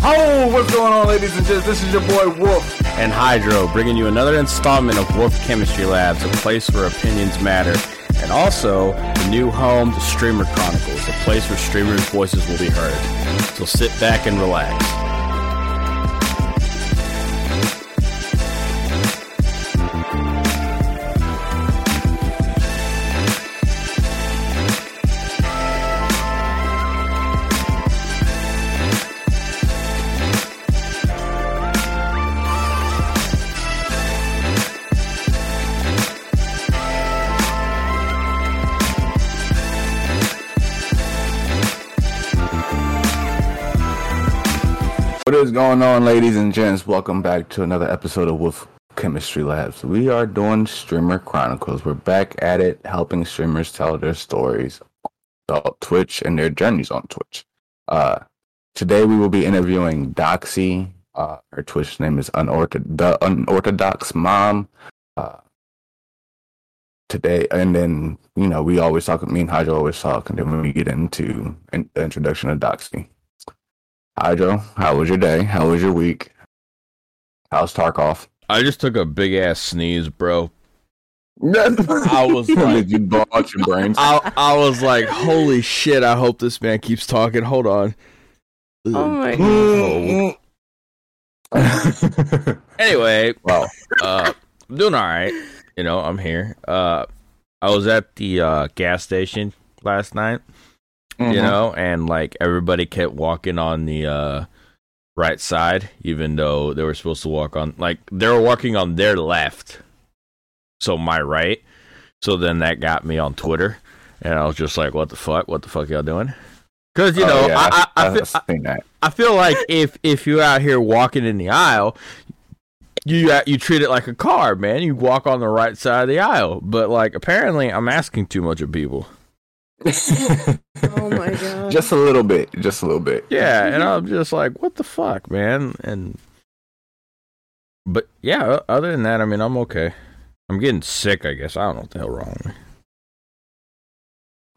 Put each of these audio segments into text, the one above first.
Oh, what's going on, ladies and gents? This is your boy Wolf. and Hydro, bringing you another installment of Wolf Chemistry Labs, a place where opinions matter, and also the new home to Streamer Chronicles, a place where streamers' voices will be heard. So sit back and relax. What is going on, ladies and gents? Welcome back to another episode of Wolf Chemistry Labs. We are doing Streamer Chronicles. We're back at it, helping streamers tell their stories about Twitch and their journeys on Twitch. Uh, today we will be interviewing Doxy. Uh, her Twitch name is the Unorthodox Mom. Uh, today, and then you know we always talk. Me and Hydro always talk, and then we get into in, the introduction of Doxy. Hydro, how was your day? How was your week? How's Tarkov? I just took a big ass sneeze, bro. I was like- you blow out your brains? I, I was like, holy shit, I hope this man keeps talking. Hold on. Oh my god. Anyway, well, uh, I'm doing all right. You know, I'm here. Uh, I was at the uh, gas station last night. Mhm. You know, and like everybody kept walking on the uh, right side, even though they were supposed to walk on like they were walking on their left, so my right. So then that got me on Twitter, and I was just like, "What the fuck? What the fuck y'all doing?" Because you Oh, know, yeah, I, I, I, feel, that. I feel like if if you're out here walking in the aisle, you you treat it like a car, man. You walk on the right side of the aisle. But like apparently, I'm asking too much of people. Oh my god. just a little bit, just a little bit. Yeah, and I'm just like, what the fuck, man? And but yeah, other than that, I mean, I'm okay. I'm getting sick. I guess I don't know what the hell wrong with me.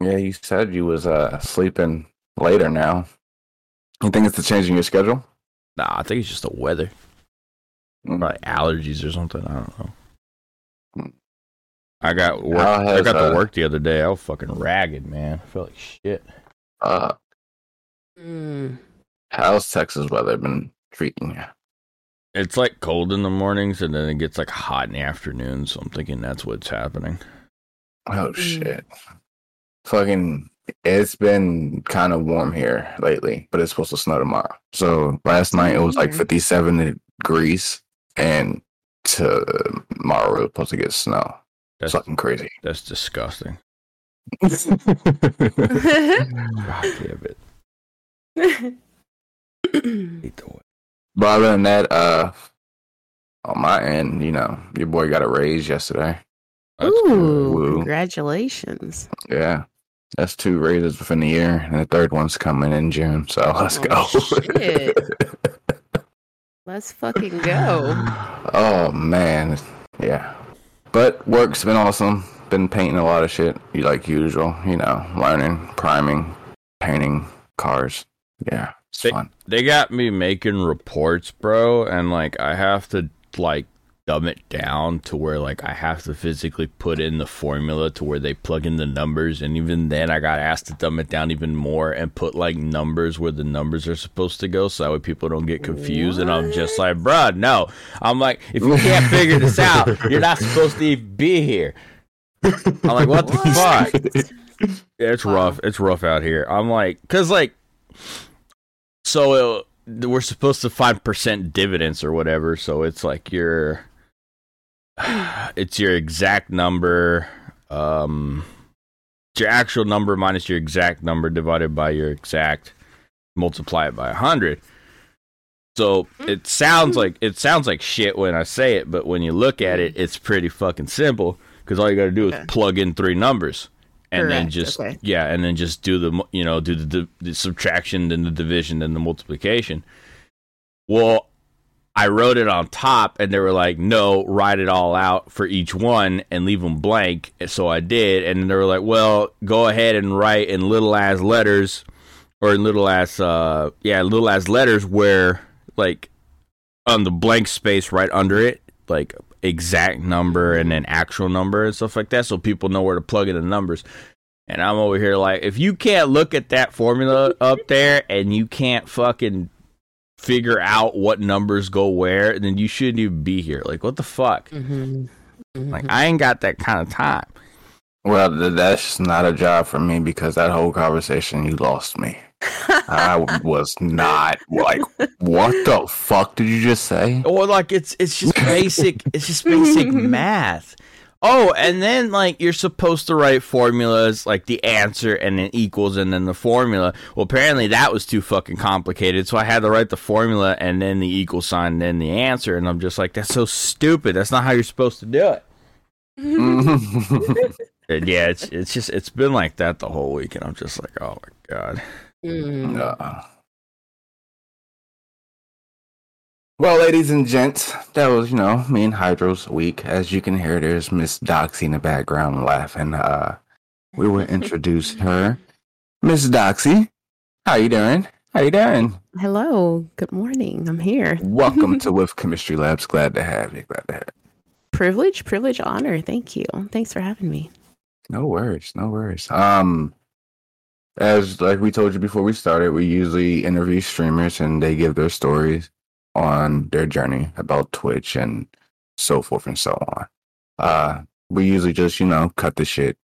Yeah, you said you was uh sleeping later now. You think it's the change in your schedule? Nah, I think it's just the weather, Mm. like allergies or something. I don't know. I got work. I got uh, to work the other day. I was fucking ragged, man. I felt like shit. Uh, Mm. how's Texas weather been treating you? It's like cold in the mornings and then it gets like hot in the afternoon. So I'm thinking that's what's happening. Oh Mm. shit! Fucking, it's been kind of warm here lately, but it's supposed to snow tomorrow. So last night it was like Mhm. fifty-seven degrees, and tomorrow we're supposed to get snow. That's Something crazy. that's disgusting. God damn it. Hate the weather. But other than that, uh, on my end, you know, your boy got a raise yesterday. That's Ooh, Woo. congratulations. Yeah, that's two raises within the year, and the third one's coming in June. So let's Oh, go. Let's fucking go. oh man, yeah. But work's been awesome. Been painting a lot of shit, like usual. You know, learning, priming, painting cars. Yeah, it's They- fun. They got me making reports, bro, and like I have to like dumb it down to where like I have to physically put in the formula to where they plug in the numbers and even then I got asked to dumb it down even more and put like numbers where the numbers are supposed to go so that way people don't get confused and I'm just like, bruh, no. I'm like, if you can't figure this out, you're not supposed to even be here. I'm like, what the fuck? It's rough. It's rough out here. I'm like, cause like, so uh, we're supposed to five percent dividends or whatever. So it's like your, it's your exact number, um, it's your actual number minus your exact number divided by your exact, multiply it by a hundred. So it sounds like it sounds like shit when I say it, but when you look at it, it's pretty fucking simple because all you got to do Okay. is plug in three numbers and then just okay. yeah, and then just do the you know do the, the, the subtraction, then the division, then the multiplication. Well, I wrote it on top, and they were like, "No, write it all out for each one and leave them blank." So I did, and they were like, "Well, go ahead and write in little ass letters." or in little ass uh yeah little ass letters where like on the blank space right under it like exact number and then actual number and stuff like that so people know where to plug in the numbers and i'm over here like if you can't look at that formula up there and you can't fucking figure out what numbers go where then you shouldn't even be here like what the fuck Mhm. like Mhm. i ain't got that kind of time Well, th- that's not a job for me because that whole conversation, you lost me. I was not like, what the fuck did you just say? Or like it's it's just basic it's just basic math. Oh, and then like you're supposed to write formulas like the answer and then equals and then the formula. Well, apparently that was too fucking complicated, so I had to write the formula and then the equal sign and then the answer and I'm just like that's so stupid. That's not how you're supposed to do it. And yeah, it's it's just it's been like that the whole week and I'm just like, "Oh my god." Mm. Uh, well, ladies and gents, that was, you know, me and Hydro's week. As you can hear, there's Miss Doxy in the background laughing. Uh, we will introduce her. Miss Doxy, how you doing? How you doing? Hello. Good morning. I'm here. Welcome to Wolf Chemistry Labs. Glad to have you. Glad to have you. Privilege, privilege, honor. Thank you. Thanks for having me. No worries, no worries. Um, as like we told you before we started, we usually interview streamers and they give their stories on their journey about Twitch and so forth and so on. Uh, we usually just you know cut the shit,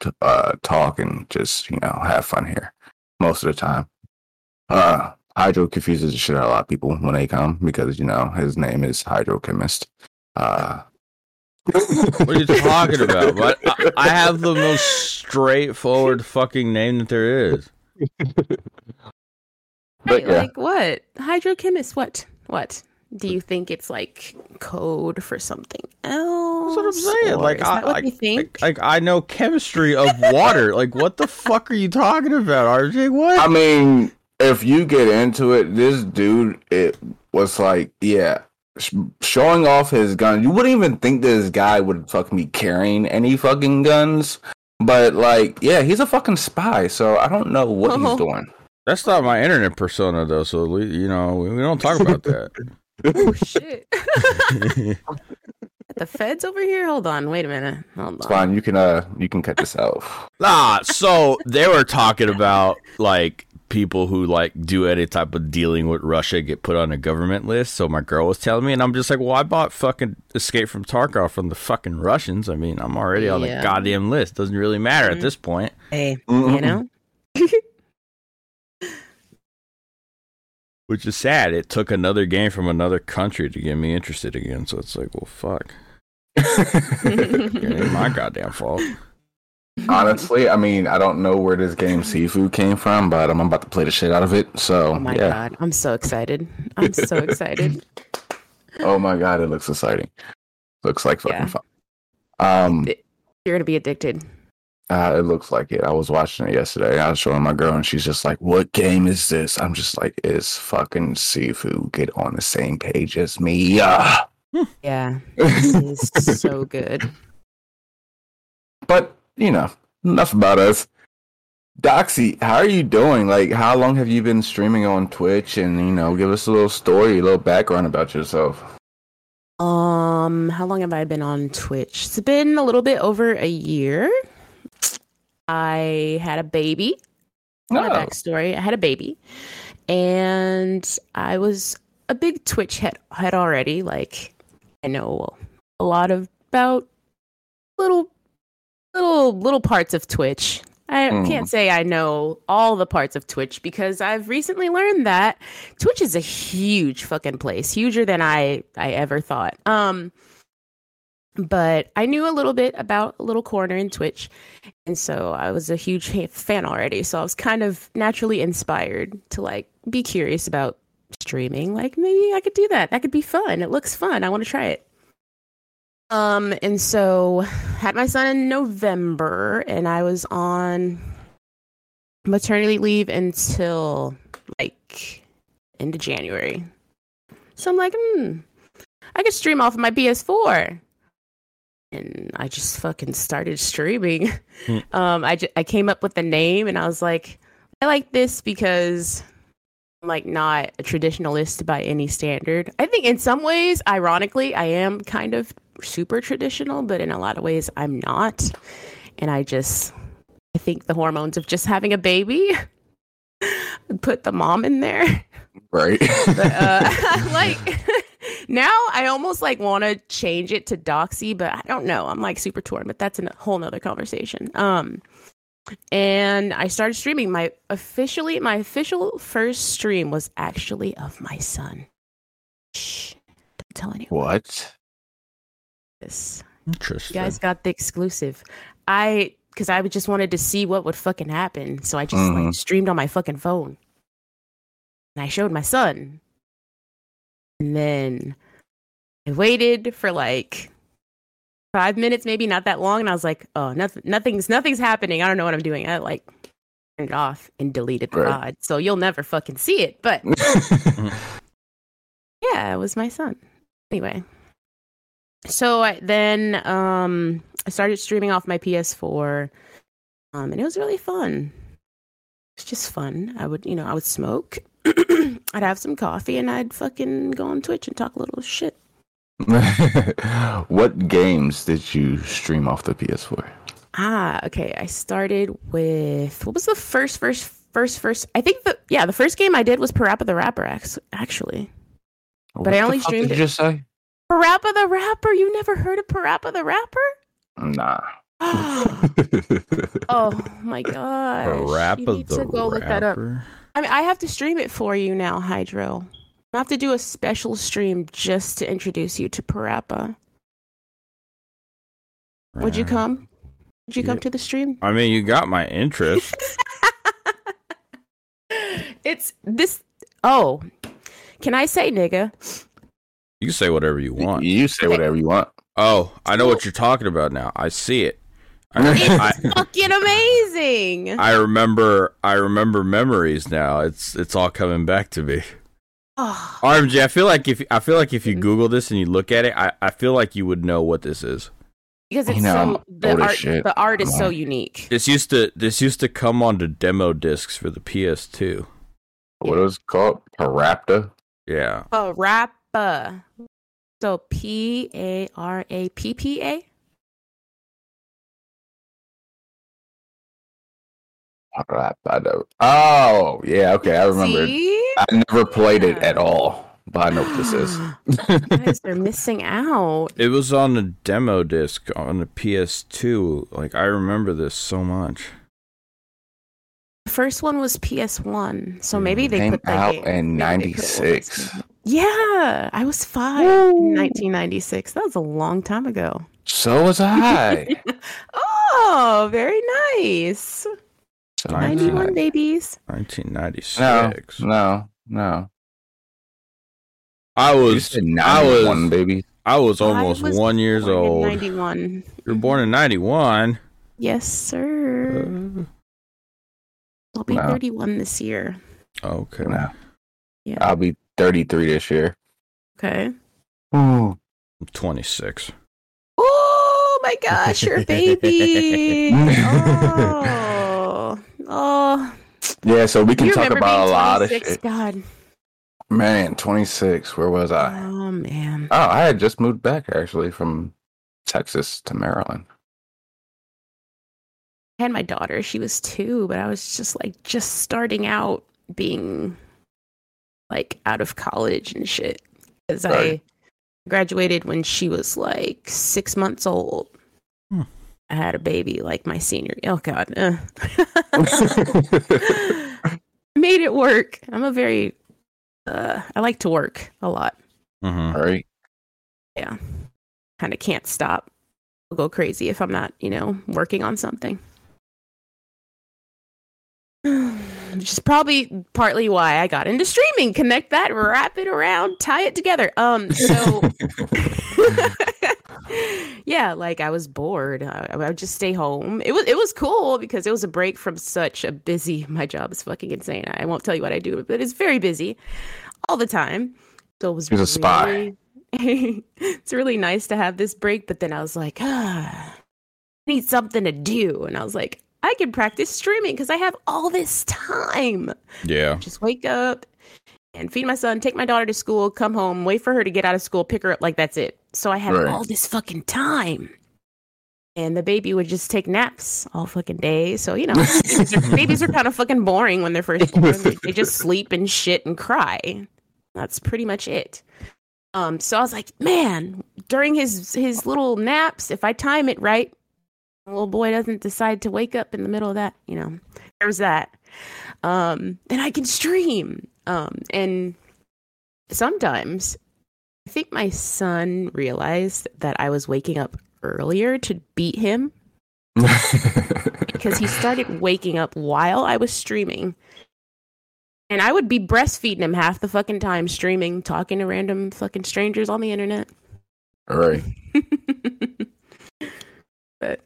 to, uh, talk and just you know have fun here most of the time. Uh, Hydro confuses the shit out of a lot of people when they come because you know his name is Hydrochemist. Uh, What are you talking about? But I, I have the most straightforward fucking name that there is. But Right, yeah. Like what? Hydrochemist, what? What? Do you think it's like code for something else? That's what I'm saying. Or Like, is I, like, think? like, like, I know chemistry of water. like, what the fuck are you talking about, RJ? What? I mean, if you get into it, this dude, it was like, yeah, sh- showing off his gun. You wouldn't even think this guy would fucking be carrying any fucking guns. But like, yeah, he's a fucking spy. So I don't know what Oh. he's doing. That's not my internet persona, though. So we, you know, we, we don't talk about that. oh shit. the feds over here? Hold on. Wait a minute. Hold It's on. fine. You can uh, you can cut this out. nah. So they were talking about like people who like do any type of dealing with Russia get put on a government list. So my girl was telling me, and I'm just like, well, I bought fucking Escape from Tarkov from the fucking Russians. I mean, I'm already on the goddamn list. Doesn't really matter at Mhm. this point. Hey, Mhm. you know? Which is sad. It took another game from another country to get me interested again. So it's like, well, fuck. It ain't my goddamn fault. Honestly, I mean, I don't know where this game Sifu came from, but I'm about to play the shit out of it. So Oh my yeah. god. I'm so excited. I'm so excited. Oh my god, it looks exciting. Looks like fucking Yeah. fun. Um, You're gonna be addicted. Uh, it looks like it. I was watching it yesterday. I was showing my girl, and she's just like, "What game is this?" I'm just like, "It's fucking Sifu. Get on the same page as me." Yeah. Yeah. It's so good. but you know, enough about us. Doxy, how are you doing? Like, how long have you been streaming on Twitch? And you know, give us a little story, a little background about yourself. Um, how long have I been on Twitch? It's been a little bit over a year. I had a baby. My Oh, backstory: I had a baby, and I was a big Twitch head head already. Like, I know a lot of about little, little, little parts of Twitch. I Mm. can't say I know all the parts of Twitch because I've recently learned that Twitch is a huge fucking place, huger than I I ever thought. Um, but I knew a little bit about a little corner in Twitch, and so I was a huge fan already. So I was kind of naturally inspired to like be curious about streaming. Like maybe I could do that. That could be fun. It looks fun. I want to try it. Um, and so had my son in November, and I was on maternity leave until like into January. So I'm like, hmm, I could stream off of my PS4. And I just fucking started streaming. Hmm. Um, I, I came up with the name and I was like, I like this because I'm like not a traditionalist by any standard. I think in some ways, ironically, I am kind of super traditional, but in a lot of ways, I'm not. And I just, I think the hormones of just having a baby put the mom in there. Right. But uh, like now, I almost like want to change it to Doxy, but I don't know. I'm like super torn, but that's a whole nother conversation. Um, and I started streaming. My officially, my official first stream was actually of my son. Shh, don't tell anyone what? this. Interesting. You guys got the exclusive. I because I just wanted to see what would fucking happen, so I just like Mhm. streamed on my fucking phone, and I showed my son, and then I waited for like five minutes, maybe not that long, and I was like, oh, nothing, nothing's, nothing's happening. I don't know what I'm doing. I like turned it off and deleted the Right. VOD, so you'll never fucking see it. But yeah, it was my son. Anyway, so I, then um, I started streaming off my PS4, um, and it was really fun. It's just fun. I would, you know, I would smoke. I'd have some coffee, and I'd fucking go on Twitch and talk a little shit. what games did you stream off the PS4? Ah, okay. I started with what was the first, first, first, first? I think the yeah, the first game I did was Parappa the Rapper. ax- Actually, What I the only fuck streamed Did it- you just say? Parappa the Rapper. You never heard of Parappa the Rapper? Nah. oh my gosh! you Parappa need the to go look that up. Rapper. I mean, I have to stream it for you now, Hydro. I have to do a special stream just to introduce you to Parappa. Would you come? Would you come to the stream? I mean, you got my interest. it's this. Oh, can I say nigga? You can say whatever you want. You say Okay. whatever you want. Oh, I know what you're talking about now. I see it. I, It's fucking amazing. I, I remember. I remember memories now. It's it's all coming back to me. Ah. Oh, RMG, I feel like if I feel like if you. Google this and you look at it, I, I feel like you would know what this is. because You it's know, so the art. shit. The art is so unique. This used to this used to come onto demo discs for the PS2. What was it called? Parapta? Yeah. Parappa. So P A R A P P A. Parappa. Oh, yeah, okay, I remember. See? I never played it at all, but I know what this is. Guys, they're missing out. It was on the demo disc on the PS2. Like I remember this so much. The first one was PS1, so maybe they Came put the out game- in maybe they put it on 96. Yeah, I was five in 1996. That was a long time ago. So was I. Oh, very nice. So 91 babies. 1996. No, no, no. I You was said I was 91, baby. I was almost I was one years born in old. 91. You were born in 91. Yes, sir. Uh, I'll be no. 31 this year. okay. No, Yeah. I'll be 33 this year. Okay. Ooh. I'm 26. Oh my gosh, you're a baby. oh. Oh. Yeah, so we can talk about a lot of shit. God. Man, 26. Where was I? Oh man. Oh, I had just moved back actually from Texas to Maryland. I had my daughter. She was two, but I was just like just starting out being like out of college and shit. Because Right. I graduated when she was like six months old. Hmm. I had a baby like my senior. Oh God. Uh. Made it work. I'm a very. Uh, I like to work a lot. hmm Yeah. Kind of can't stop. I'll go crazy if I'm not, you know, working on something. Which is probably partly why I got into streaming. Connect that, wrap it around, tie it together. Um, so yeah, like I was bored. I, I would just stay home. It was it was cool because it was a break from such a busy. My job is fucking insane. I won't tell you what I do, but it's very busy all the time. So it was. He's a spy. it's really nice to have this break, but then I was like, ah, I need something to do, and I was like, I can practice streaming because I have all this time. Yeah. Just wake up and feed my son, take my daughter to school, come home, wait for her to get out of school, pick her up. Like that's it. So I have Right. all this fucking time. And the baby would just take naps all fucking day. So, you know, babies are, babies are kind of fucking boring when they're first born. They, just sleep and shit and cry. That's pretty much it. Um, so I was like, man, during his his little naps, if I time it right, the little boy doesn't decide to wake up in the middle of that, you know, there's that. Um, then I can stream. Um, and sometimes I think my son realized that I was waking up earlier to beat him because he started waking up while I was streaming. And I would be breastfeeding him half the fucking time, streaming, talking to random fucking strangers on the internet. right. but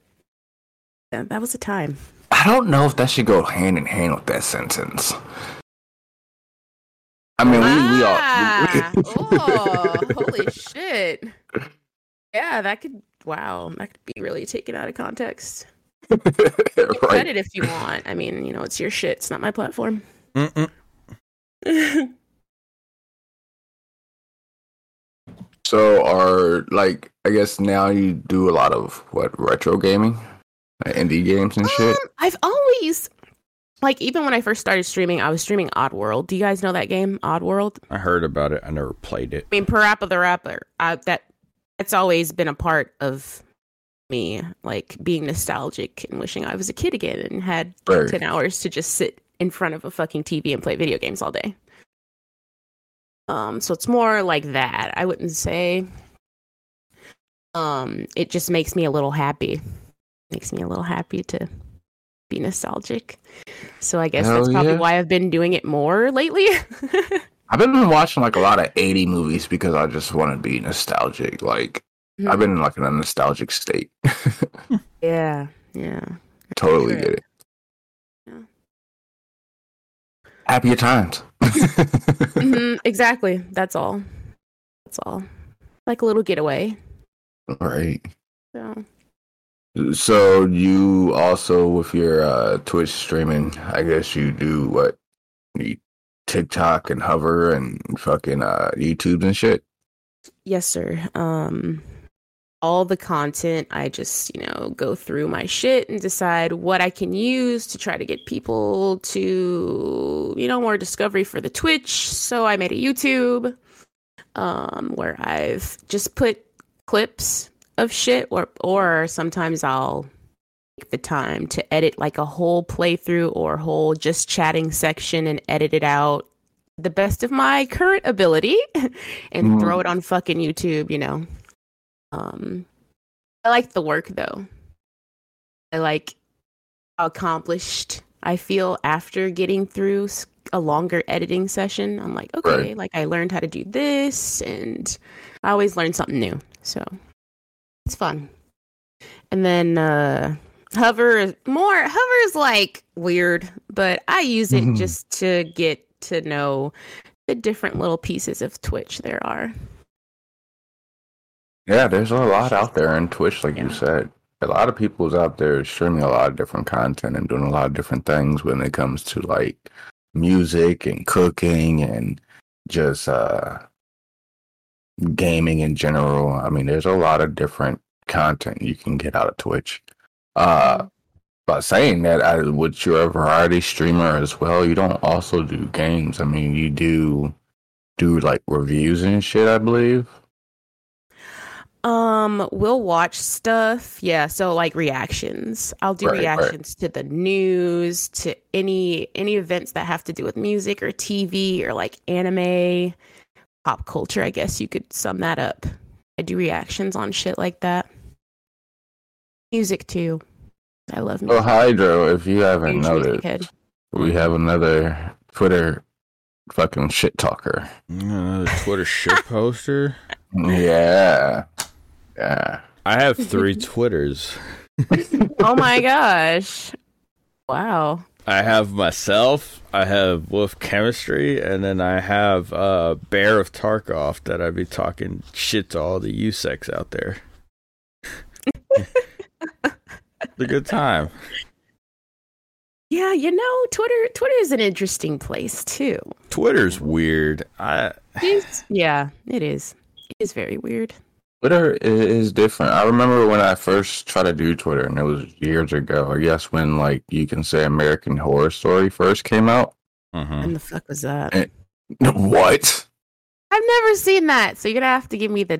yeah, that was a time. I don't know if that should go hand in hand with that sentence. I mean, we, we all. Ah, oh, holy shit. Yeah, that could, wow, that could be really taken out of context. right. Credit if you want. I mean, you know, it's your shit. It's not my platform. So, are like, I guess now you do a lot of what retro gaming, like indie games and shit. Um, I've always like even when I first started streaming, I was streaming Oddworld. Do you guys know that game, Oddworld? I heard about it. I never played it. I mean, Parappa the Rapper. Uh, that that's always been a part of me, like being nostalgic and wishing I was a kid again and had Right. ten hours to just sit in front of a fucking TV and play video games all day. Um, so it's more like that. I wouldn't say. Um, it just makes me a little happy. Makes me a little happy to be nostalgic. So I guess Hell that's probably yeah. why I've been doing it more lately. I've been watching like a lot of 80 movies because I just want to be nostalgic. Like, I've been in like in a nostalgic state. yeah, yeah. totally Sure. get it. Yeah. Happier times. hmm exactly. That's all. That's all. Like a little getaway. right. So So you also with your uh, Twitch streaming, I guess you do what you TikTok and hover and fucking uh, YouTube and shit. yes, sir. Um all the content, I just, you know, go through my shit and decide what I can use to try to get people to, you know, more discovery for the Twitch. So I made a YouTube um where I've just put clips of shit or or sometimes I'll take the time to edit like a whole playthrough or whole just chatting section and edit it out the best of my current ability and Mhm. throw it on fucking YouTube, you know. Um I like the work though. I like how accomplished I feel after getting through a longer editing session. I'm like, okay, Right. like I learned how to do this and I always learn something new. So it's fun. And then uh hover is more hover is like weird, but I use it Mhm. just to get to know the different little pieces of Twitch there are. Yeah, there's a lot out there in Twitch, like you said. A lot of people's out there streaming a lot of different content and doing a lot of different things when it comes to like music and cooking and just uh gaming in general. I mean, there's a lot of different content you can get out of Twitch. Uh by saying that, I would you're a variety streamer as well. You don't also do games. I mean, you do do like reviews and shit, I believe. Um, we'll watch stuff. Yeah, so like reactions. I'll do Right, right. reactions to the news, to any any events that have to do with music or TV or like anime, pop culture, I guess you could sum that up. I do reactions on shit like that. Music too. I love Oh. Hydro, if you haven't Huge noticed, we have another Twitter fucking shit talker. Another Twitter shit poster. Yeah. Yeah. I have three Twitters. Oh my gosh. Wow. I have myself, I have Wolf Chemistry, and then I have uh, Bear of Tarkov that I'd be talking shit to all the USEC out there. it's a good time. Yeah, you know, Twitter Twitter is an interesting place too. Twitter's weird. I It's, yeah, it is. It is very weird. Twitter is different. I remember when I first tried to do Twitter, and it was years ago. I guess when like you can say American Horror Story first came out. mhm. And the fuck was that? Eh. What? I've never seen that, so you're gonna have to give me the,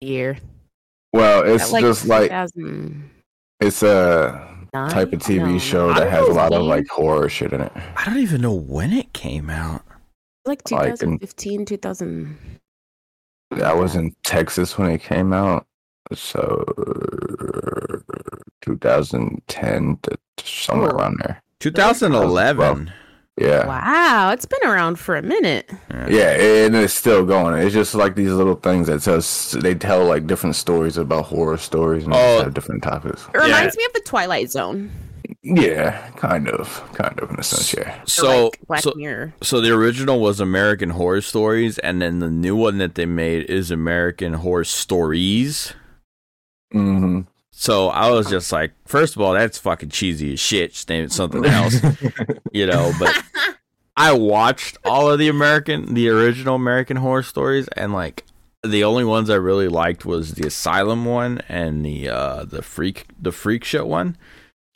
the year. Well, it's That, just like 2009? it's a type of TV show that has a know, lot of like horror shit in it. I don't even know when it came out. like like in- 2015, 2000. I was in Texas when it came out, so 2010 to somewhere Oh. around there. 2011. Yeah. Wow, it's been around for a minute. Yeah, and it's still going. It's just like these little things that tells they tell like different stories about horror stories and Oh. different topics. It reminds me of the Twilight Zone. Yeah, kind of, kind of in a sense. Yeah. So, like Black so, Mirror. so the original was American Horror Stories, and then the new one that they made is American Horror Stories. hmm So I was just like, first of all, that's fucking cheesy as shit. Just name it something else, you know. But I watched all of the American, the original American Horror Stories, and like the only ones I really liked was the Asylum one and the uh the freak the Freak Show one.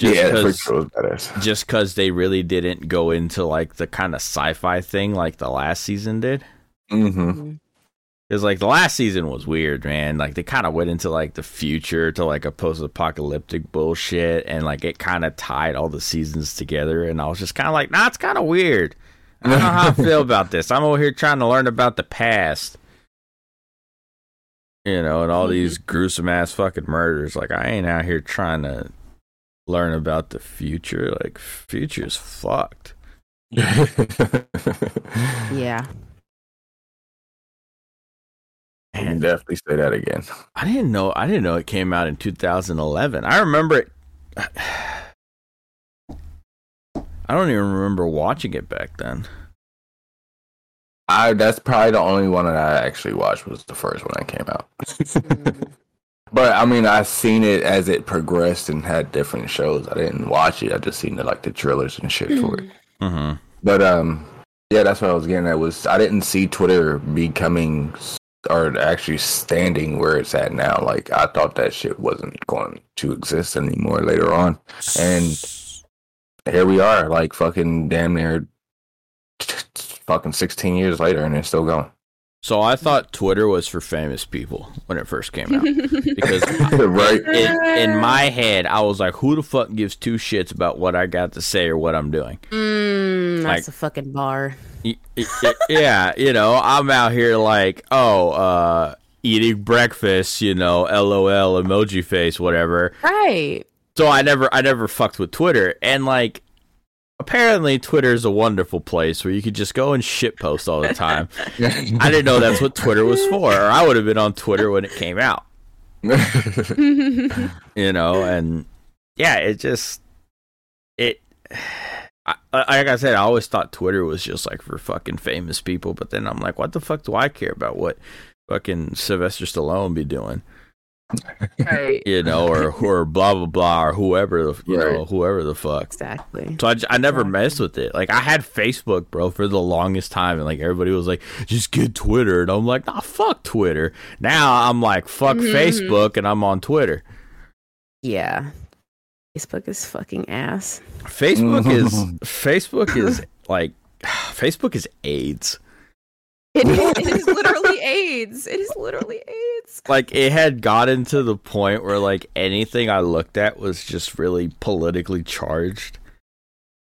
Just yeah, the freak 'cause- was badass. just because they really didn't go into like the kind of sci-fi thing like the last season did. Mm-hmm. Because like the last season was weird, man. Like they kind of went into like the future to like a post-apocalyptic bullshit, and like it kind of tied all the seasons together. And I was just kind of like, nah, it's kind of weird. I don't know how I feel about this. I'm over here trying to learn about the past, you know, and all these gruesome ass fucking murders. Like I ain't out here trying to learn about the future. Like future's fucked. Yeah. I can definitely say that again. I didn't know. I didn't know it came out in 2011. I remember it. I don't even remember watching it back then. I that's probably the only one that I actually watched was the first one that came out. Mm. But I mean, I seen it as it progressed and had different shows. I didn't watch it. I just seen the like the trailers and shit for it. Mm-hmm. But um, yeah, that's what I was getting at. Was I didn't see Twitter becoming or actually standing where it's at now. Like I thought that shit wasn't going to exist anymore later on. And here we are, like fucking damn near fucking sixteen years later, and it's still going. So I thought Twitter was for famous people when it first came out because right? in, in my head I was like, who the fuck gives two shits about what I got to say or what I'm doing? Mm, Like- that's a fucking bar. Y- y- y- yeah, you know, I'm out here like, oh, uh, eating breakfast, you know, LOL, emoji face, whatever. Right. So I never, I never fucked with Twitter, and like, apparently Twitter is a wonderful place where you could just go and shit post all the time. I didn't know that's what Twitter was for, or I would have been on Twitter when it came out, you know, and yeah, it just, it. I, like I said, I always thought Twitter was just like for fucking famous people, but then I'm like, what the fuck do I care about what fucking Sylvester Stallone be doing? Right. you know, or or blah blah blah, or whoever the you know whoever the fuck. Exactly. So I, I never Exactly. messed with it. Like I had Facebook, bro, for the longest time, and like everybody was like, just get Twitter, and I'm like, nah, fuck Twitter. Now I'm like, fuck Mhm. Facebook, and I'm on Twitter. Yeah. Facebook is fucking ass. Facebook is. Facebook is like Facebook is AIDS. It is, it is literally AIDS. It is literally AIDS. Like it had gotten to the point where like anything I looked at was just really politically charged.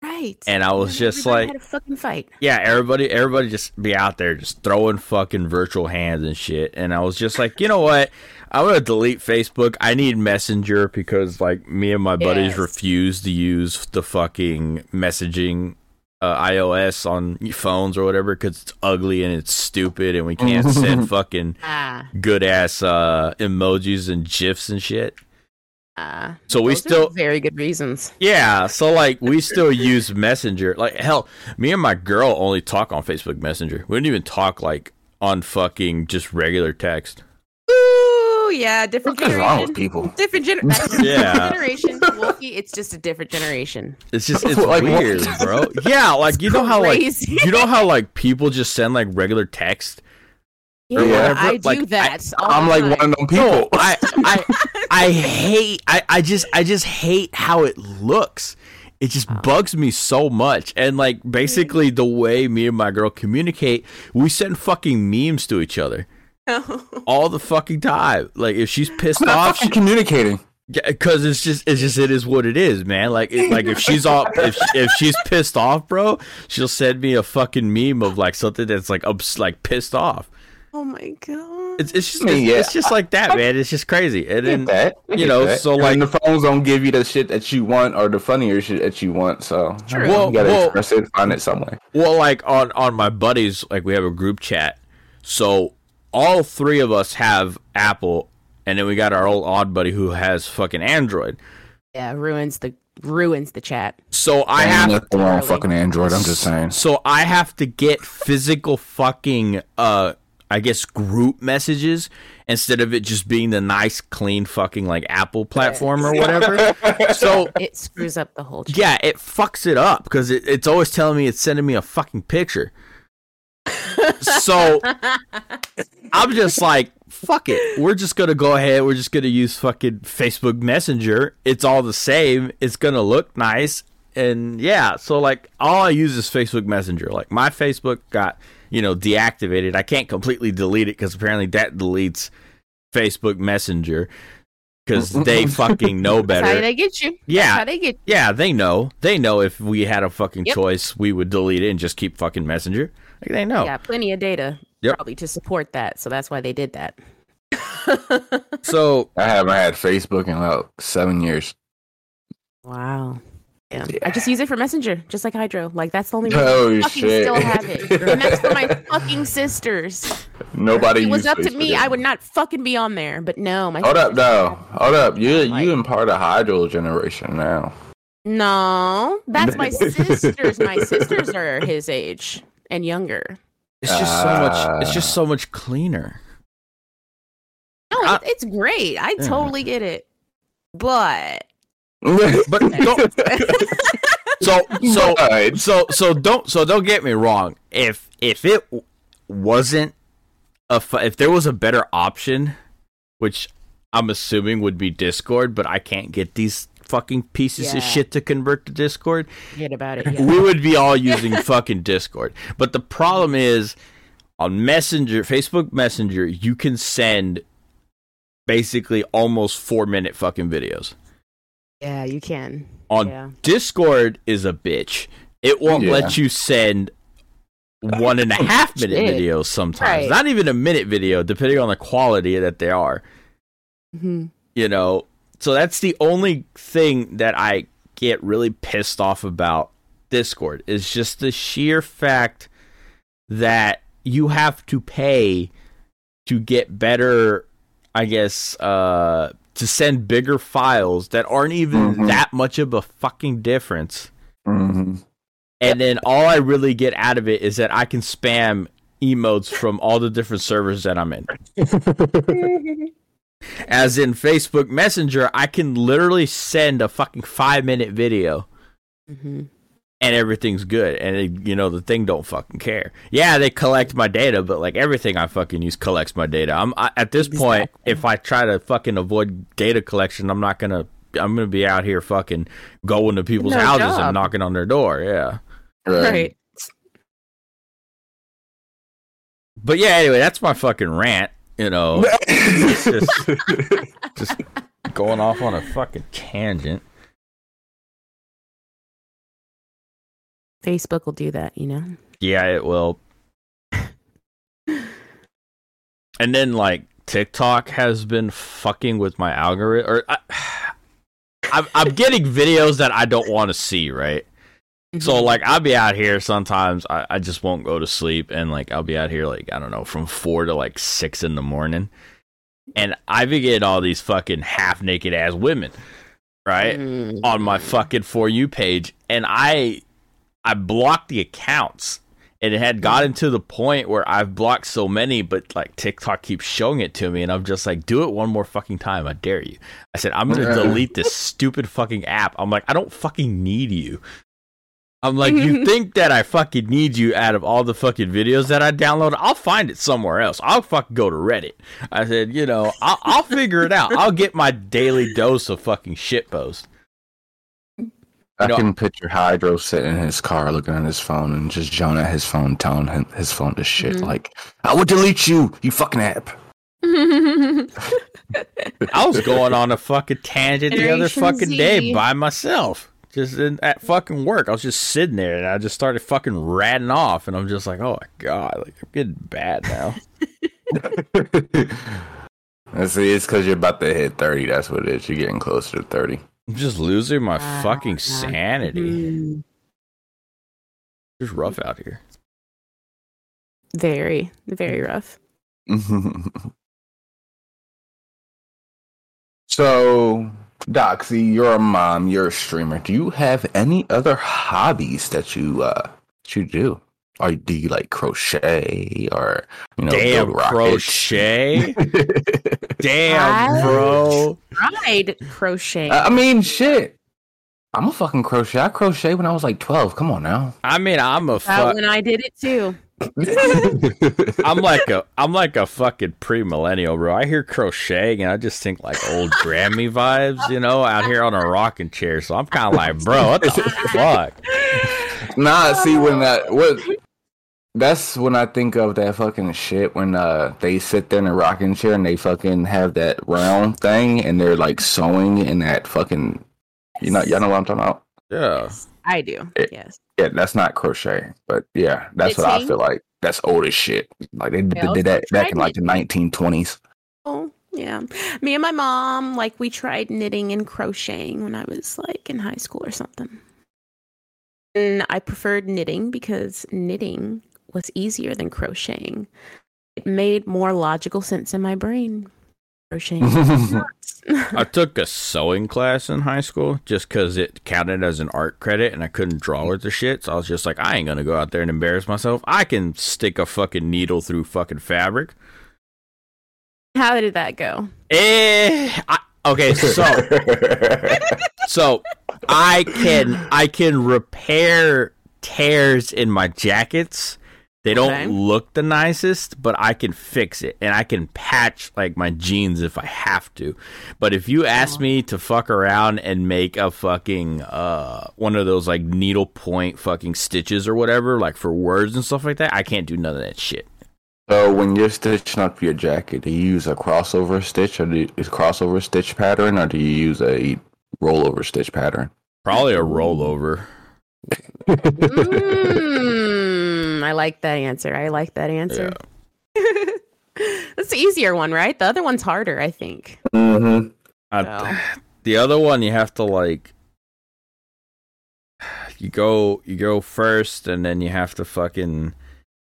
Right. And I was just everybody like- had a fucking fight. Yeah, everybody everybody just be out there just throwing fucking virtual hands and shit. And I was just like, you know what? I'm gonna delete Facebook. I need Messenger because like me and my buddies Yes. refuse to use the fucking messaging uh, iOS on phones or whatever because it's ugly and it's stupid and we can't send fucking Ah. good ass uh, emojis and gifs and shit. Ah. So we still very good reasons. yeah, so like we still use Messenger. Like hell, me and my girl only talk on Facebook Messenger. We don't even talk like on fucking just regular text. Ooh, Oh yeah, different What's wrong with generation. people? Different, gener- that's different Yeah. generation. Wolfie, it's just a different generation. It's just it's Like weird, bro. Yeah, like you know how like Crazy. you know how like people just send like regular text. Yeah, whatever, I do like, that. all I'm like one of them people. No, I I I hate I I just I just hate how it looks. It just oh. bugs me so much. And like basically the way me and my girl communicate, we send fucking memes to each other all the fucking time. Like if she's pissed I'm not off, fucking communicating. because it's just it's just it is what it is, man. Like it, like if she's off if if she's pissed off, bro, she'll send me a fucking meme of like something that's like ups, like pissed off. oh my god. It's it's just I mean, it's, yeah. it's just like that, man. It's just crazy. And then that. You know, that. so, And like- the phones don't give you the shit that you want or the funnier shit that you want. So True. Well, you gotta well- express it, find it somewhere. Well, like on on my buddies, like we have a group chat. So all three of us have Apple, and then we got our old odd buddy who has fucking Android. Yeah, ruins the ruins the chat. So I I have have the wrong fucking Android. I'm just saying. so I have to get physical fucking uh I guess group messages instead of it just being the nice clean fucking like Apple platform or whatever. so It screws up the whole chat. yeah, it fucks it up because it, it's always telling me it's sending me a fucking picture. So I'm just like, fuck it. We're just gonna go ahead. We're just gonna use fucking Facebook Messenger. It's all the same. It's gonna look nice, and yeah. So like, all I use is Facebook Messenger. Like my Facebook got you know deactivated. I can't completely delete it because apparently that deletes Facebook Messenger because they fucking know That's how better. they get you. That's Yeah. how they get You. Yeah, they know. They know if we had a fucking Yep. choice, we would delete it and just keep fucking Messenger. Like they know. Yeah, plenty of data Yep. probably to support that, so that's why they did that. So I haven't had Facebook in about seven years. Wow. Yeah. Yeah. I just use it for Messenger, just like Hydro. Like that's the only reason Oh I fucking shit! still have it. And that's for my fucking sisters. Nobody. If it was used up to Facebook me, I would not fucking be on there. But no, my Hold up, sisters- though. Hold up. You Like- you in part of Hydro generation now. No, that's my sisters. My sisters are his age and younger. it's just so much. It's just ah. so much cleaner. No, I- it's great. I Yeah. totally get it. But But don't. So so But- so so don't so don't get me wrong. If if it wasn't a if there was a better option, which I'm assuming would be Discord, but I can't get these fucking pieces Yeah. of shit to convert to Discord. forget about it. Yeah. we would be all using fucking Discord. But the problem is on Messenger, Facebook Messenger, you can send basically almost four minute fucking videos. yeah, you can. On Yeah. Discord is a bitch. It won't Yeah. let you send one and a half minute Shit. videos sometimes. Right. Not even a minute video, depending on the quality that they are. hmm you know so that's the only thing that i get really pissed off about discord is just the sheer fact that you have to pay to get better i guess uh to send bigger files that aren't even Mhm. that much of a fucking difference Mhm. and then all i really get out of it is that i can spam emotes from all the different servers that i'm in as in Facebook Messenger, I can literally send a fucking five minute video hmm and everything's good. And it, you know the thing don't fucking care. Yeah, they collect my data, but like everything I fucking use collects my data. I'm I, at this point, if I try to fucking avoid data collection, I'm not gonna. I'm gonna be out here fucking going to people's No houses and knocking on their door. Yeah. Right. But yeah, anyway, that's my fucking rant. You know, it's just, just going off on a fucking tangent. Facebook will do that, you know. Yeah, it will. and then like TikTok has been fucking with my algorithm. Or I, I'm, I'm getting videos that I don't want to see. Right. So Mhm. like I'll be out here sometimes. I, I just won't go to sleep, and like I'll be out here like I don't know from four to like six in the morning, and I be getting all these fucking half naked ass women, right? Mm. on my fucking for you page and I I blocked the accounts and it had gotten to the point where I've blocked so many, but like TikTok keeps showing it to me, and I'm just like, do it one more fucking time. I dare you. I said, I'm gonna delete this stupid fucking app. I'm like, I don't fucking need you. I'm like, you think that I fucking need you out of all the fucking videos that I download? I'll find it somewhere else. I'll fucking go to Reddit. I said, you know, I'll, I'll figure it out. I'll get my daily dose of fucking shit post. I You know- can picture Hydro sitting in his car looking at his phone and just yelling at his phone, telling him his phone to shit. Mhm. Like, I would delete you, you fucking app. I was going on a fucking tangent the other Generation fucking day by myself. Just in, at fucking work. I was just sitting there and I just started fucking ratting off and I'm just like, oh my god, like I'm getting bad now. And see, it's because you're about to hit 30. That's what it is. You're getting closer to 30. I'm just losing my Ah, fucking sanity. Mm, It's rough out here. very, very rough. so, Doxy, you're a mom, you're a streamer. Do you have any other hobbies that you uh that you do? Or do you like crochet or you know Damn build crochet. Damn, I- bro. Tried crochet. I mean, shit. I'm a fucking crochet. I crochet when I was like 12. Come on now. I mean, I'm a fuck. when I did it too. I'm like a I'm like a fucking pre-millennial, bro. I hear crocheting and I just think like old Grammy vibes, you know, out here on a rocking chair. So I'm kind of like, bro, what the fuck? Nah, see when that what that's when I think of that fucking shit when uh they sit there in a rocking chair and they fucking have that round thing and they're like sewing in that fucking you know y'all know what I'm talking about? Yeah. I do. It- yes. Yeah, that's not crochet, but yeah, that's what I feel like. That's old as shit. Like they did, did that back in like the 1920s. Oh, yeah. Me and my mom, like, we tried knitting and crocheting when I was like in high school or something. And I preferred knitting because knitting was easier than crocheting. It made more logical sense in my brain. Crocheting. I took a sewing class in high school just because it counted as an art credit and I couldn't draw with the shit. So I was just like, I ain't gonna go out there and embarrass myself. I can stick a fucking needle through fucking fabric. How did that go? Eh, I, okay, so so I can I can repair tears in my jackets. They don't Okay. look the nicest, but I can fix it and I can patch like my jeans if I have to. But if you ask me to fuck around and make a fucking uh one of those like needle point fucking stitches or whatever, like for words and stuff like that, I can't do none of that shit. So when you're stitching up your jacket, do you use a crossover stitch or do you, is crossover stitch pattern or do you use a rollover stitch pattern? Probably a rollover. I like that answer. I like that answer. That's the easier one, right? The other one's harder, I think. Mm-hmm. I, So. the other one you have to like you go you go first and then you have to fucking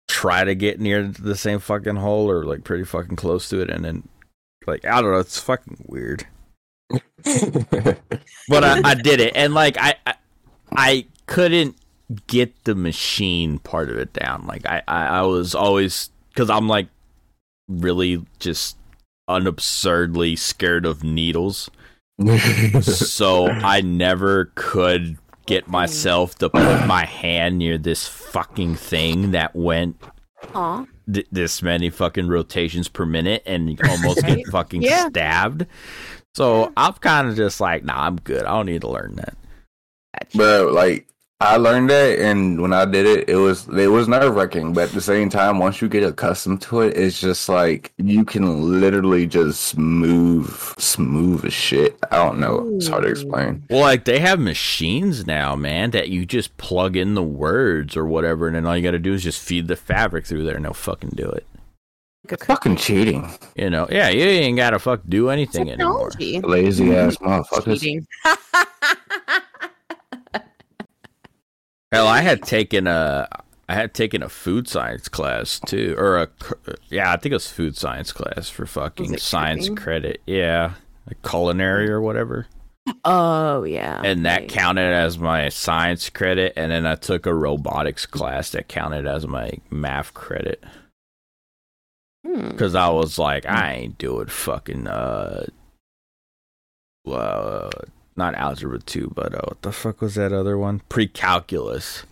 try to get near the same fucking hole or like pretty fucking close to it and then like I don't know it's fucking weird but I, I did it and like I, I I couldn't get the machine part of it down like I I, I was always because I'm like really just unabsurdly scared of needles so I never could get myself to put my hand near this fucking thing that went Aw. th- this many fucking rotations per minute and almost get fucking Yeah. stabbed. So I'm kind of just like, nah, I'm good. I don't need to learn that. But like I learned that, and when I did it, it was it was nerve wracking. But at the same time, once you get accustomed to it, it's just like you can literally just move smooth as shit. I don't know. It's hard to explain. Well, like they have machines now, man, that you just plug in the words or whatever, and then all you got to do is just feed the fabric through there, and they'll fucking do it. Fucking cheating, You know, yeah, you ain't gotta fuck do anything anymore. Lazy ass motherfuckers. Hell, I had taken a I had taken a food science class too, or a yeah, I think it was food science class for fucking science cooking? credit. Yeah, like culinary or whatever. Oh yeah. and that right. counted as my science credit and then i took a robotics class that counted as my math credit Hmm. because i was like i ain't doing fucking uh uh not algebra 2 but uh, what the fuck was that other one? Pre-calculus.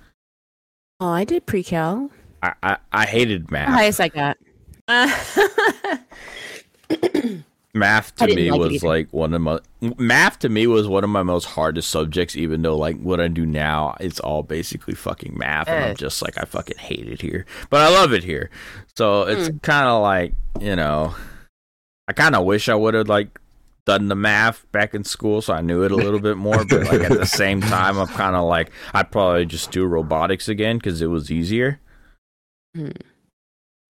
Oh, I did pre-cal. i i, I hated The math highest I got. math to me like was like one of my math to me was one of my most hardest subjects even though like what i do now it's all basically fucking math and i'm just like i fucking hate it here. But i love it here. So it's Hmm. kind of like you know i kind of wish i would have like done the math back in school so i knew it a little bit more but like at the same time i'm kind of like i'd probably just do robotics again because it was easier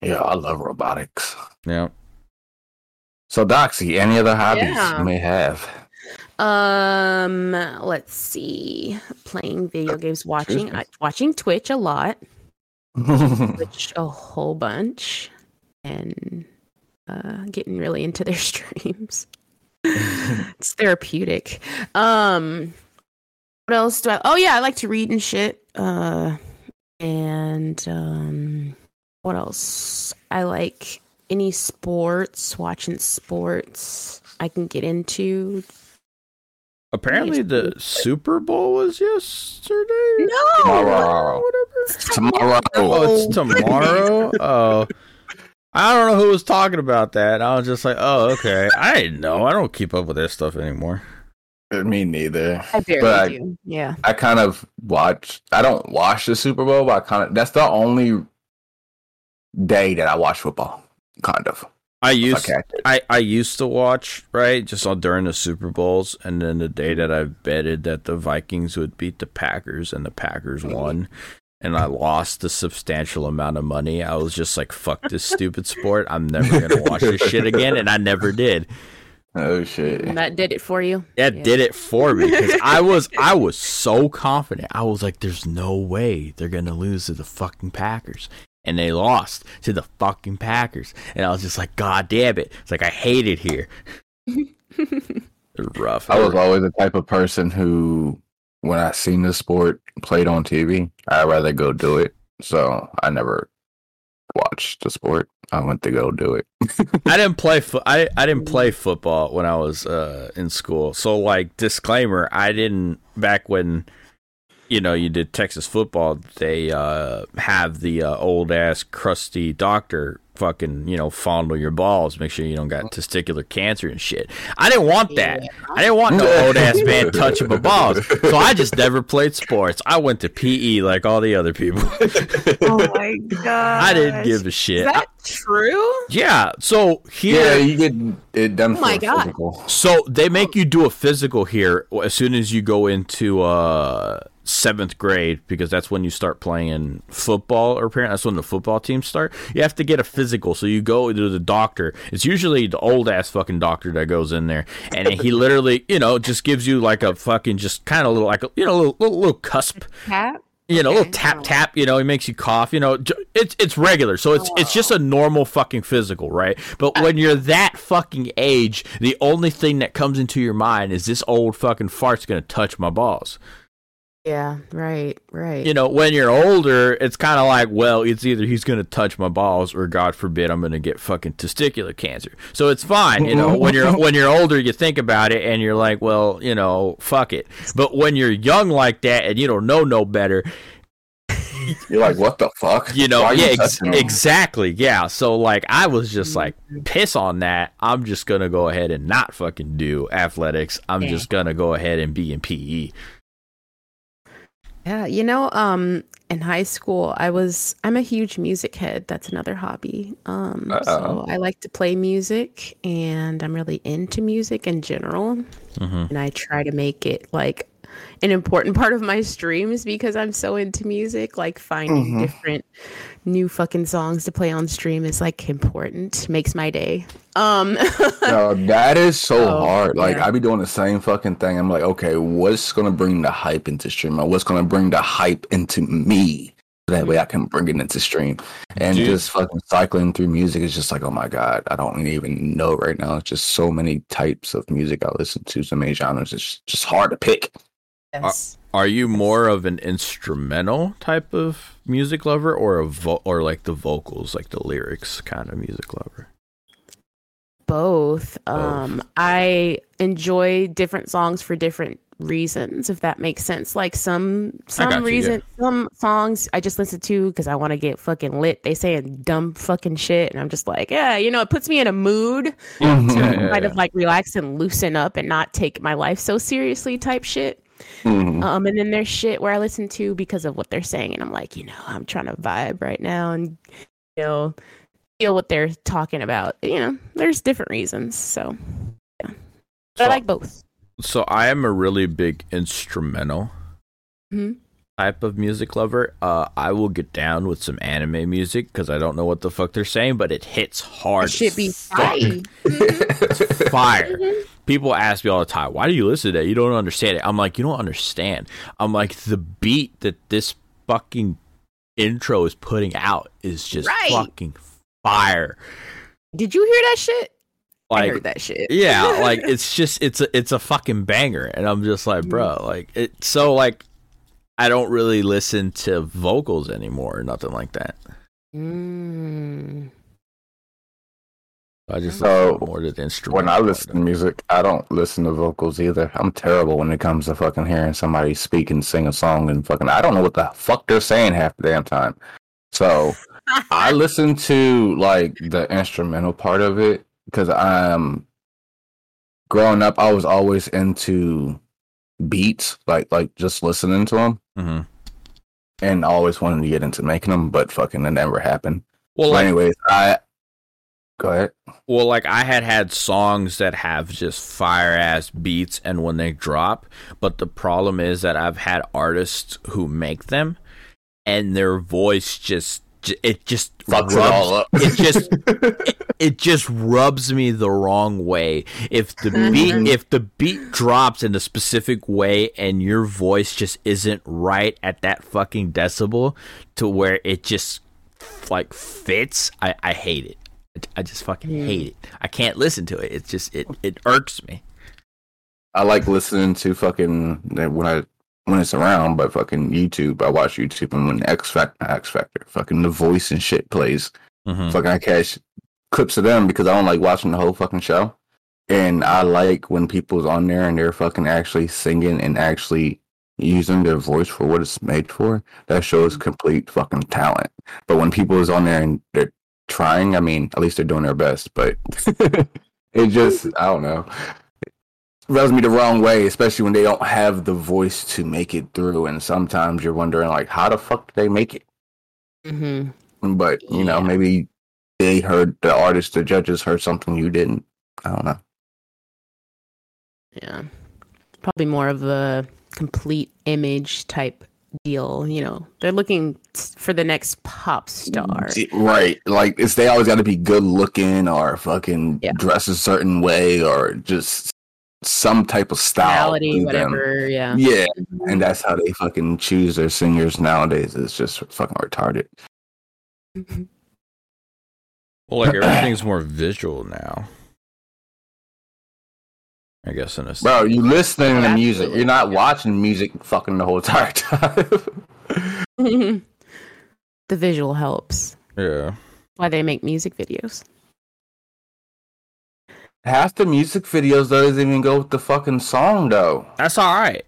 Yeah, I love robotics. yeah So, Doxy, any other hobbies Yeah. you may have? um, let's see. Playing video games, watching me. I, watching Twitch a lot. Twitch a whole bunch, and uh, getting really into their streams. it's therapeutic. Um, what else do I? Oh yeah, I like to read and shit. Uh, and um, what else? I like any sports, watching sports. I can get into. apparently the super bowl was yesterday No, Tomorrow. whatever Tomorrow. Oh, it's tomorrow. Oh, I don't know who was talking about that. I was just like, oh, okay. I didn't know. I don't keep up with this stuff anymore. Uh, me neither. I barely But I- do. Yeah. I kind of watch. I don't watch the Super Bowl, but I kind of. That's the only day that I watch football. Kind of. I used Okay. I, I used to watch right just on during the Super Bowls, and then the day that I betted that the Vikings would beat the Packers and the Packers won, and I lost a substantial amount of money. I was just like, "Fuck this stupid sport! I'm never gonna watch this shit again," and I never did. Oh shit. And that did it for you. That Yeah. did it for me because I was I was so confident. I was like, "There's no way they're gonna lose to the fucking Packers," and they lost to the fucking Packers. And I was just like, "God damn it!" It's like I hate it here. They're rough. I was always the type of person who, when I seen the sport played on TV, I'd rather go do it. So I never watched the sport. I went to go do it. I didn't play. Fo- I I didn't play football when I was uh, in school. So like disclaimer, I didn't back when you know you did Texas football. They uh, have the uh, old ass crusty doctor fucking you know fondle your balls, make sure you don't got testicular cancer and shit. I didn't want that. I didn't want no old ass man touching my balls. So I just never played sports. I went to PE like all the other people. Oh my god! I didn't give a shit. Is shit. that true? yeah. So here. yeah, you get it done Oh for my a God. physical. So they make you do a physical here as soon as you go into uh seventh grade because that's when you start playing football or apparently that's when the football teams start. You have to get a physical, so you go to the doctor. It's usually the old ass fucking doctor that goes in there, and he literally, you know, just gives you like a fucking just kind of little like a, you know little, little little cusp you know, a Okay. little tap tap. You know, he makes you cough. You know, it's it's regular, so it's it's just a oh. normal fucking physical, right? But uh. when you're that fucking age, the only thing that comes into your mind is this old fucking fart's gonna touch my balls. Yeah. Right. Right. You know, when you're older, it's kind of like, well, it's either he's gonna touch my balls or, God forbid, I'm gonna get fucking testicular cancer. So it's fine. You know, when you're when you're older, you think about it and you're like, well, you know, fuck it. But when you're young like that and you don't know no better, You're like, what the fuck? you know Why yeah you ex- exactly yeah so like i was just like mm-hmm. piss on that i'm just gonna go ahead and not fucking do athletics i'm Yeah. just gonna go ahead and be in E. pe Yeah, you know, um, in high school, I was I'm a huge music head. That's another hobby. Um, so. I like to play music, and I'm really into music in general. mm-hmm. And I try to make it like an important part of my streams because I'm so into music. Like finding Mhm. different new fucking songs to play on stream is like important. Makes my day. Um, No, that is so Oh, hard. Like yeah. I be doing the same fucking thing. I'm like, okay, what's gonna bring the hype into stream? Or what's gonna bring the hype into me That way I can bring it into stream. And Dude. just fucking cycling through music is just like, oh my God, I don't even know right now. It's just so many types of music I listen to, so many genres. It's just hard to pick. Yes. Are you more of an instrumental type of music lover, or a vo- or like the vocals, like the lyrics kind of music lover? both. Um, I enjoy different songs for different reasons, if that makes sense. Like some some you, reason, some songs I just listen to because I want to get fucking lit. They saying dumb fucking shit, and I'm just like, yeah, you know, it puts me in a mood to Yeah, yeah, kind yeah. of like relax and loosen up and not take my life so seriously type shit. Mhm. Um, and then there's shit where I listen to because of what they're saying, and I'm like, you know, I'm trying to vibe right now and you know feel what they're talking about. You know, there's different reasons. So, but I like both. So I am a really big instrumental Mhm. Type of music lover. Uh, I will get down with some anime music because I don't know what the fuck they're saying, but it hits hard. It should be fire. It's fire. People ask me all the time, "Why do you listen to that? You don't understand it." I'm like, "You don't understand." I'm like, the beat that this fucking intro is putting out is just Right. fucking fire. Did you hear that shit? I heard that shit. yeah, like it's just it's a it's a fucking banger, and I'm just like, bro, like it. So like, I don't really listen to vocals anymore, or nothing like that. Mm. I just So, more to the instrument. when I listen to music, I don't listen to vocals either. I'm terrible when it comes to fucking hearing somebody speak and sing a song and fucking I don't know what the fuck they're saying half the damn time. So I listen to like the instrumental part of it because I'm growing up. I was always into beats, like like just listening to them, hmm and always wanted to get into making them, but fucking it never happened. Well, like, anyways, I go ahead. well, like I had had songs that have just fire ass beats, and when they drop, but the problem is that I've had artists who make them, and their voice just it just Fucks it rubs- all up. It just it just rubs me the wrong way. If the beat Mhm. if the beat drops in a specific way and your voice just isn't right at that fucking decibel to where it just like fits, I I hate it. I- I just fucking hate it. I can't listen to it. It's just it it irks me. I like listening to fucking when I when it's around, but fucking YouTube. I watch YouTube and when X Factor, X Factor, fucking the voice and shit plays. Mhm. Fucking I catch clips of them because I don't like watching the whole fucking show. And I like when people's on there and they're fucking actually singing and actually using their voice for what it's made for. That shows complete fucking talent. But when people is on there and they're trying, I mean, at least they're doing their best. But it just, I don't know rubs me the wrong way, especially when they don't have the voice to make it through. And sometimes you're wondering, like, how the fuck did they make it? hmm But you know, maybe they heard the artist, the judges heard something you didn't. I don't know. Yeah. Probably more of a complete image type deal. You know, they're looking for the next pop star. Right? Like, it's they always got to be good looking or fucking Yeah. dress a certain way or just some type of style. Personality, to them. whatever. Yeah. Yeah, Mhm. and that's how they fucking choose their singers nowadays. It's just fucking retarded. Well, like everything's more visual now. I guess in a sense. Bro, you listening to music. absolutely. You're not Yeah. watching music fucking the whole entire time. the visual helps. Yeah. Why they make music videos. Half the music videos doesn't even go with the fucking song though. That's all right.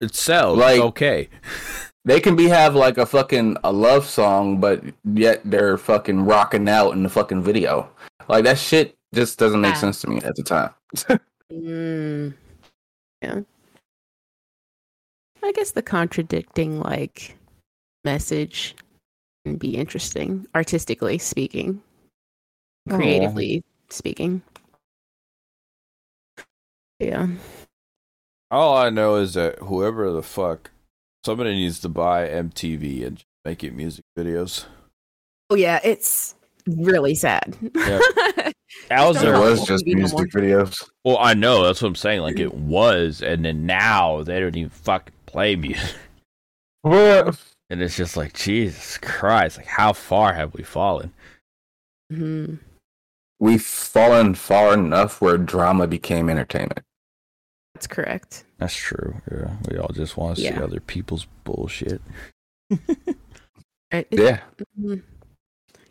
It sells. Like- okay. They can be have like a fucking a love song, but yet they're fucking rocking out in the fucking video. Like that shit just doesn't make Ah. sense to me at the time. Mm. Yeah. I guess the contradicting like message can be interesting, artistically speaking, Oh. Creatively speaking. Yeah. All I know is that whoever the fuck, somebody needs to buy MTV and just make it music videos. Oh yeah, it's really sad. Yeah. That was There was just TV no music videos. well, I know that's what I'm saying. Like it was, and then now they don't even fucking play music. Well, and it's just like Jesus Christ, like how far have we fallen? hmm We've fallen far enough where drama became entertainment. That's correct. That's true. Yeah, we all just want to see other people's bullshit. Right? Yeah. Mhm.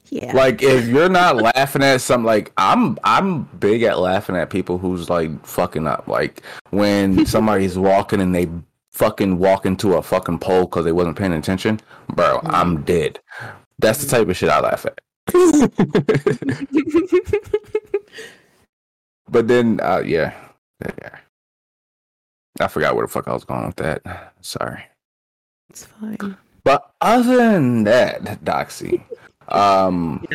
Yeah. Like if you're not laughing at something like I'm I'm big at laughing at people who's like fucking up. Like when somebody's walking and they fucking walk into a fucking pole because they wasn't paying attention, bro, I'm dead. That's the type of shit I laugh at. but then uh yeah. Yeah. I forgot where the fuck I was going with that. Sorry. it's fine. But other than that, Doxy, um,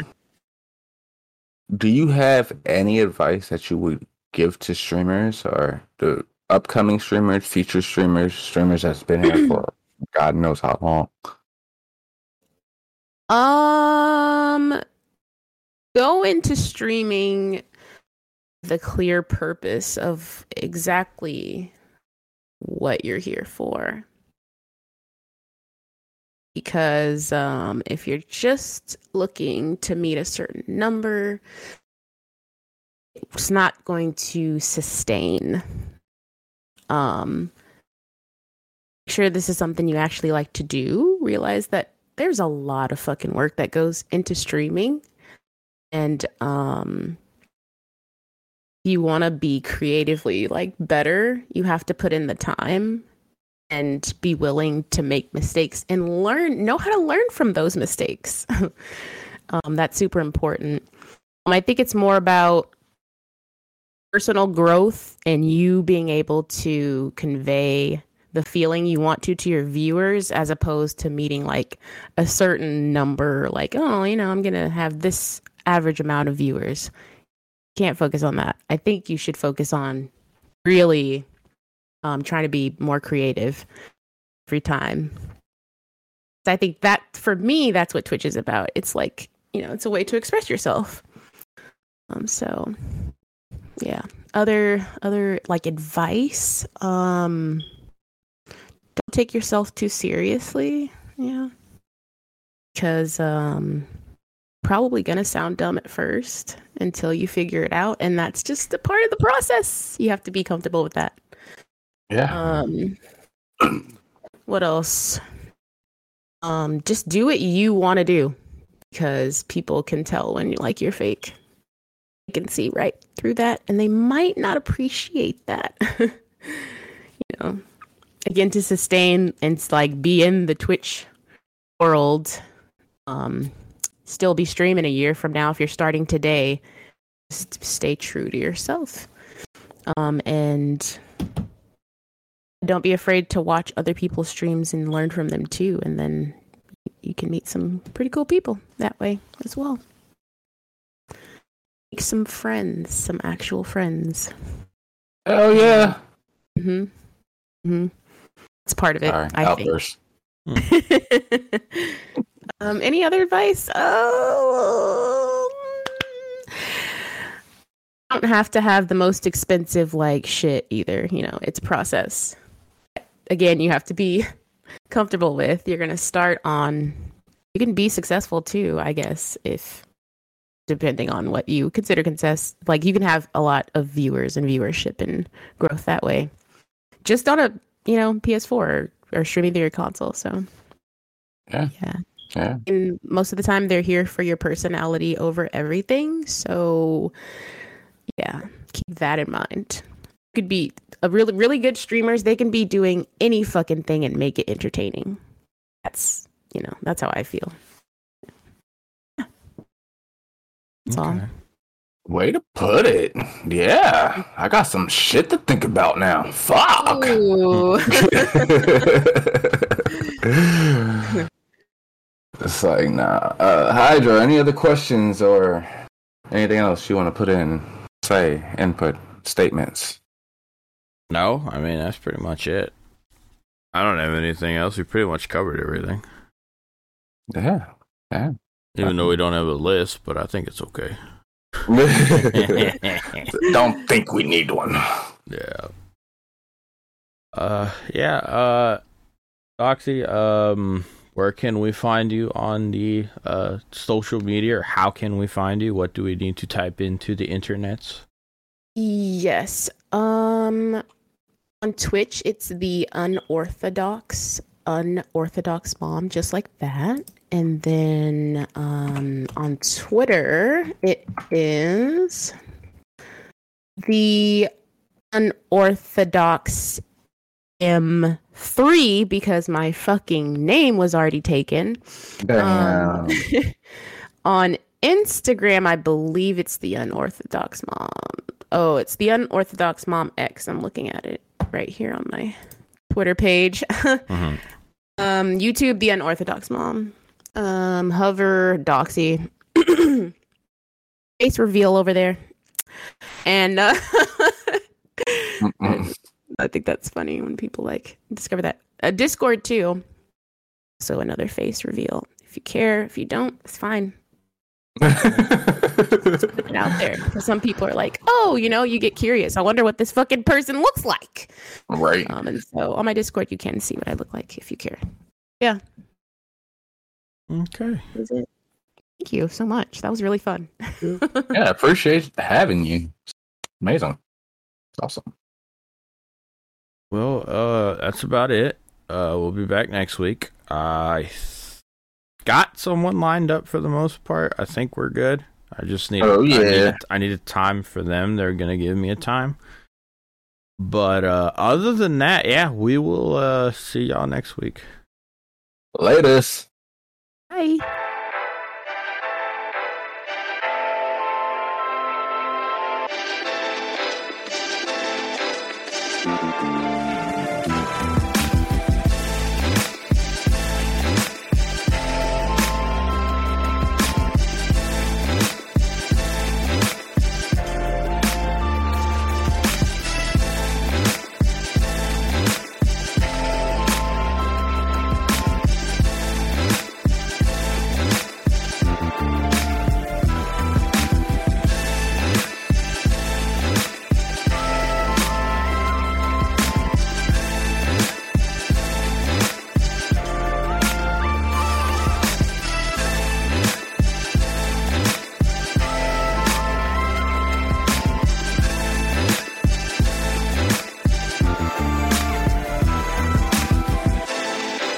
do you have any advice that you would give to streamers or the upcoming streamers, future streamers, streamers that's been here for God knows how long? Um, go into streaming the clear purpose of exactly what you're here for. Because um, if you're just looking to meet a certain number, it's not going to sustain. Um, make sure this is something you actually like to do. Realize that there's a lot of fucking work that goes into streaming. And um you want to be creatively like better you have to put in the time and be willing to make mistakes and learn know how to learn from those mistakes. Um that's super important. Um, i think it's more about personal growth and you being able to convey the feeling you want to to your viewers as opposed to meeting like a certain number like oh you know i'm gonna have this average amount of viewers. Can't focus on that. I think you should focus on really um, trying to be more creative every time. I think that for me that's what twitch is about. It's like you know it's a way to express yourself. Um so yeah. Other other like advice? Um don't take yourself too seriously. Yeah. Because um probably gonna sound dumb at first until you figure it out and that's just a part of the process. You have to be comfortable with that. Yeah. um what else? Um just do what you want to do because people can tell when you like you're fake. They can see right through that and they might not appreciate that. You know again to sustain and like be in the twitch world um still be streaming a year from now if you're starting today just stay true to yourself. Um and don't be afraid to watch other people's streams and learn from them too and then you can meet some pretty cool people that way as well. Make some friends some actual friends. Hell yeah. hmm hmm it's part of it Sorry, i think um, any other advice? Oh, don't have to have the most expensive like shit either. You know, it's a process. Again, you have to be comfortable with. You're gonna start on. You can be successful too, I guess, if depending on what you consider success. Like you can have a lot of viewers and viewership and growth that way. Just on a you know PS4 or, or streaming through your console. So Yeah. yeah Yeah. and most of the time they're here for your personality over everything so yeah keep that in mind could be a really really good streamers they can be doing any fucking thing and make it entertaining that's you know that's how i feel that's all Okay. Way to put it. Yeah. I got some shit to think about now. Fuck. Ooh. it's like nah. Uh, Hydra, any other questions or anything else you want to put in? Say input statements. No, I mean that's pretty much it. I don't have anything else. We pretty much covered everything. Yeah. Yeah. Even though we don't have a list, but I think it's okay. Don't think we need one. Yeah. Uh yeah, uh Oxy, um where can we find you on the uh, social media, or how can we find you? What do we need to type into the internets? Yes. Um on Twitch it's the unorthodox unorthodox mom just like that. And then um on Twitter it is the unorthodox M3 because my fucking name was already taken. Um, on Instagram, I believe it's the unorthodox mom. Oh, it's the unorthodox mom X. I'm looking at it right here on my Twitter page. Mhm. Um, YouTube, the unorthodox mom. Um, hover doxy. Face reveal over there. And uh, I think that's funny when people like discover that. Uh, Discord too. So another face reveal. If you care, if you don't, it's fine. Put it out there. some people are like, oh, you know, you get curious. I wonder what this fucking person looks like. right. Um, and so on my Discord, you can see what I look like if you care. Okay. That's it. Thank you so much. That was really fun. Yeah, I appreciate having you. Amazing. It's Awesome. Well, uh, that's about it. Uh, we'll be back next week. I got someone lined up for the most part. I think we're good. I just need. Oh, I need, yeah. a, I need a time for them. They're gonna give me a time. But uh, other than that, yeah, we will uh, see y'all next week. Latest. Bye.